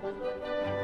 Música